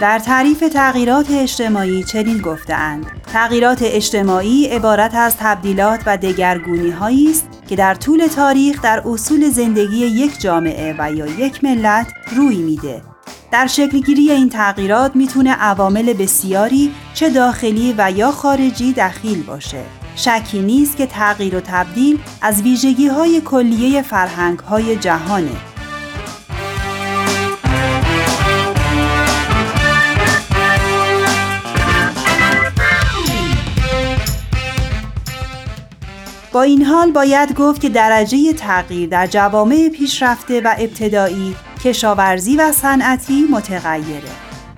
در تعریف تغییرات اجتماعی چنین گفتهاند. تغییرات اجتماعی عبارت از تبدیلات و دگرگونی هایی است که در طول تاریخ در اصول زندگی یک جامعه و یا یک ملت روی میده. در شکلگیری این تغییرات می‌تونه عوامل بسیاری چه داخلی و یا خارجی دخیل باشه. شکی نیست که تغییر و تبدیل از ویژگی های کلیه فرهنگ های جهانه. با این حال باید گفت که درجه تغییر در جوامع پیشرفته و ابتدایی کشاورزی و صنعتی متغیره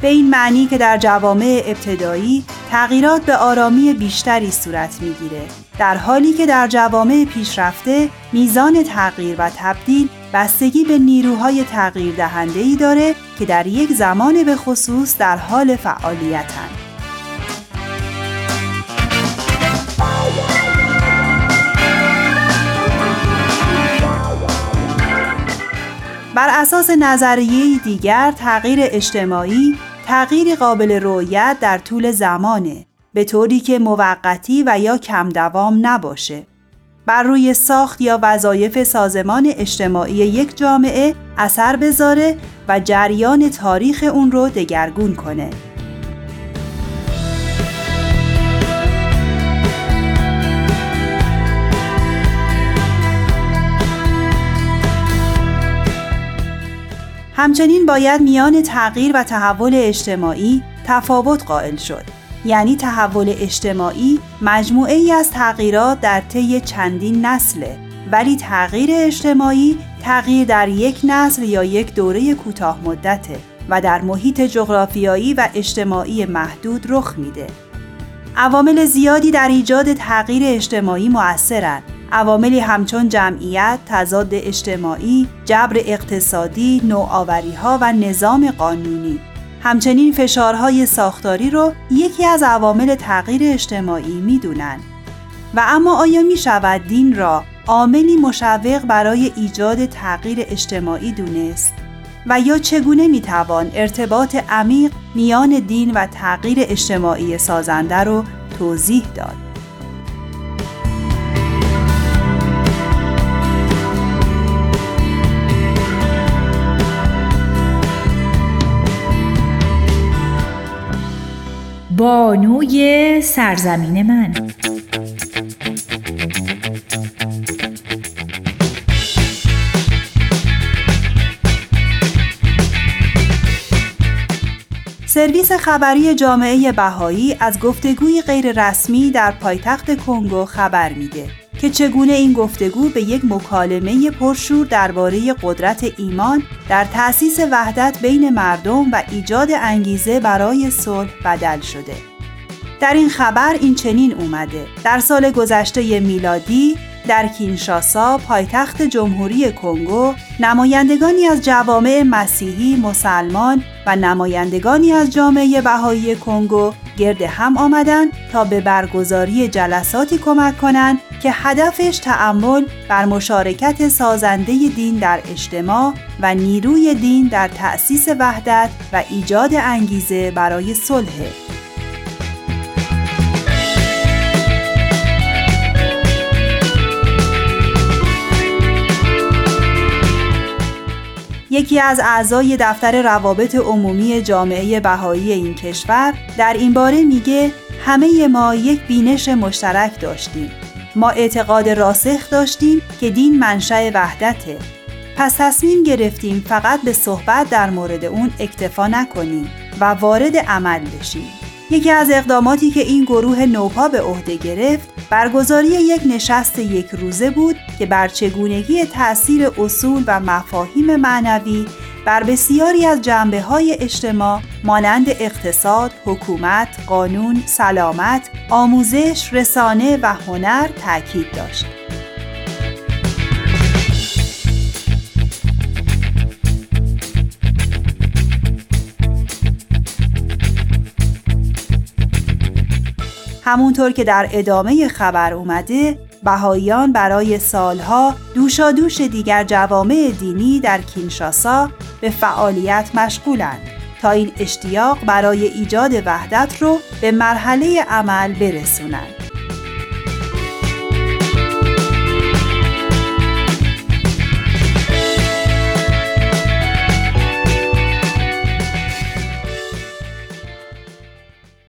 به این معنی که در جوامع ابتدایی تغییرات به آرامی بیشتری صورت می‌گیره در حالی که در جوامع پیشرفته میزان تغییر و تبدیل بستگی به نیروهای تغییر دهنده ای داره که در یک زمان به خصوص در حال فعالیتند. بر اساس نظریه دیگر تغییر اجتماعی تغییر قابل رویت در طول زمانه به طوری که موقتی و یا کم دوام نباشه. بر روی ساخت یا وظایف سازمان اجتماعی یک جامعه اثر بذاره و جریان تاریخ اون رو دگرگون کنه. همچنین باید میان تغییر و تحول اجتماعی تفاوت قائل شد یعنی تحول اجتماعی مجموعه ای از تغییرات در طی چندین نسله ولی تغییر اجتماعی تغییر در یک نسل یا یک دوره کوتاه مدته و در محیط جغرافیایی و اجتماعی محدود رخ میده. عوامل زیادی در ایجاد تغییر اجتماعی مؤثرند عواملی همچون جمعیت، تضاد اجتماعی، جبر اقتصادی، نوآوری ها و نظام قانونی همچنین فشارهای ساختاری رو یکی از عوامل تغییر اجتماعی می‌دونن و اما آیا می شود دین را عاملی مشوق برای ایجاد تغییر اجتماعی دونست؟ و یا چگونه می توان ارتباط عمیق میان دین و تغییر اجتماعی سازنده رو توضیح داد؟ بانوی سرزمین من. سرویس خبری جامعه بهایی از گفتگوی غیررسمی در پایتخت کنگو خبر میده. که چگونه این گفتگو به یک مکالمه پرشور درباره قدرت ایمان در تأسیس وحدت بین مردم و ایجاد انگیزه برای صلح بدل شده. در این خبر این چنین اومده. در سال گذشته میلادی در کینشاسا پایتخت جمهوری کنگو نمایندگانی از جوامع مسیحی مسلمان و نمایندگانی از جامعه بهایی کنگو گرد هم آمدند تا به برگزاری جلساتی کمک کنند که هدفش تعمل بر مشارکت سازنده دین در اجتماع و نیروی دین در تأسیس وحدت و ایجاد انگیزه برای صلح. یکی از اعضای دفتر روابط عمومی جامعه بهایی این کشور در این باره میگه همه ما یک بینش مشترک داشتیم. ما اعتقاد راسخ داشتیم که دین منشأ وحدته. پس تصمیم گرفتیم فقط به صحبت در مورد اون اکتفا نکنیم و وارد عمل بشیم. یکی از اقداماتی که این گروه نوپا به عهده گرفت برگزاری یک نشست یک روزه بود که بر چگونگی تأثیر اصول و مفاهیم معنوی بر بسیاری از جنبه های اجتماع مانند اقتصاد، حکومت، قانون، سلامت، آموزش، رسانه و هنر تاکید داشت. همونطور که در ادامه خبر اومده بهاییان برای سالها دوشادوش دیگر جوامع دینی در کینشاسا به فعالیت مشغولند تا این اشتیاق برای ایجاد وحدت رو به مرحله عمل برسونند.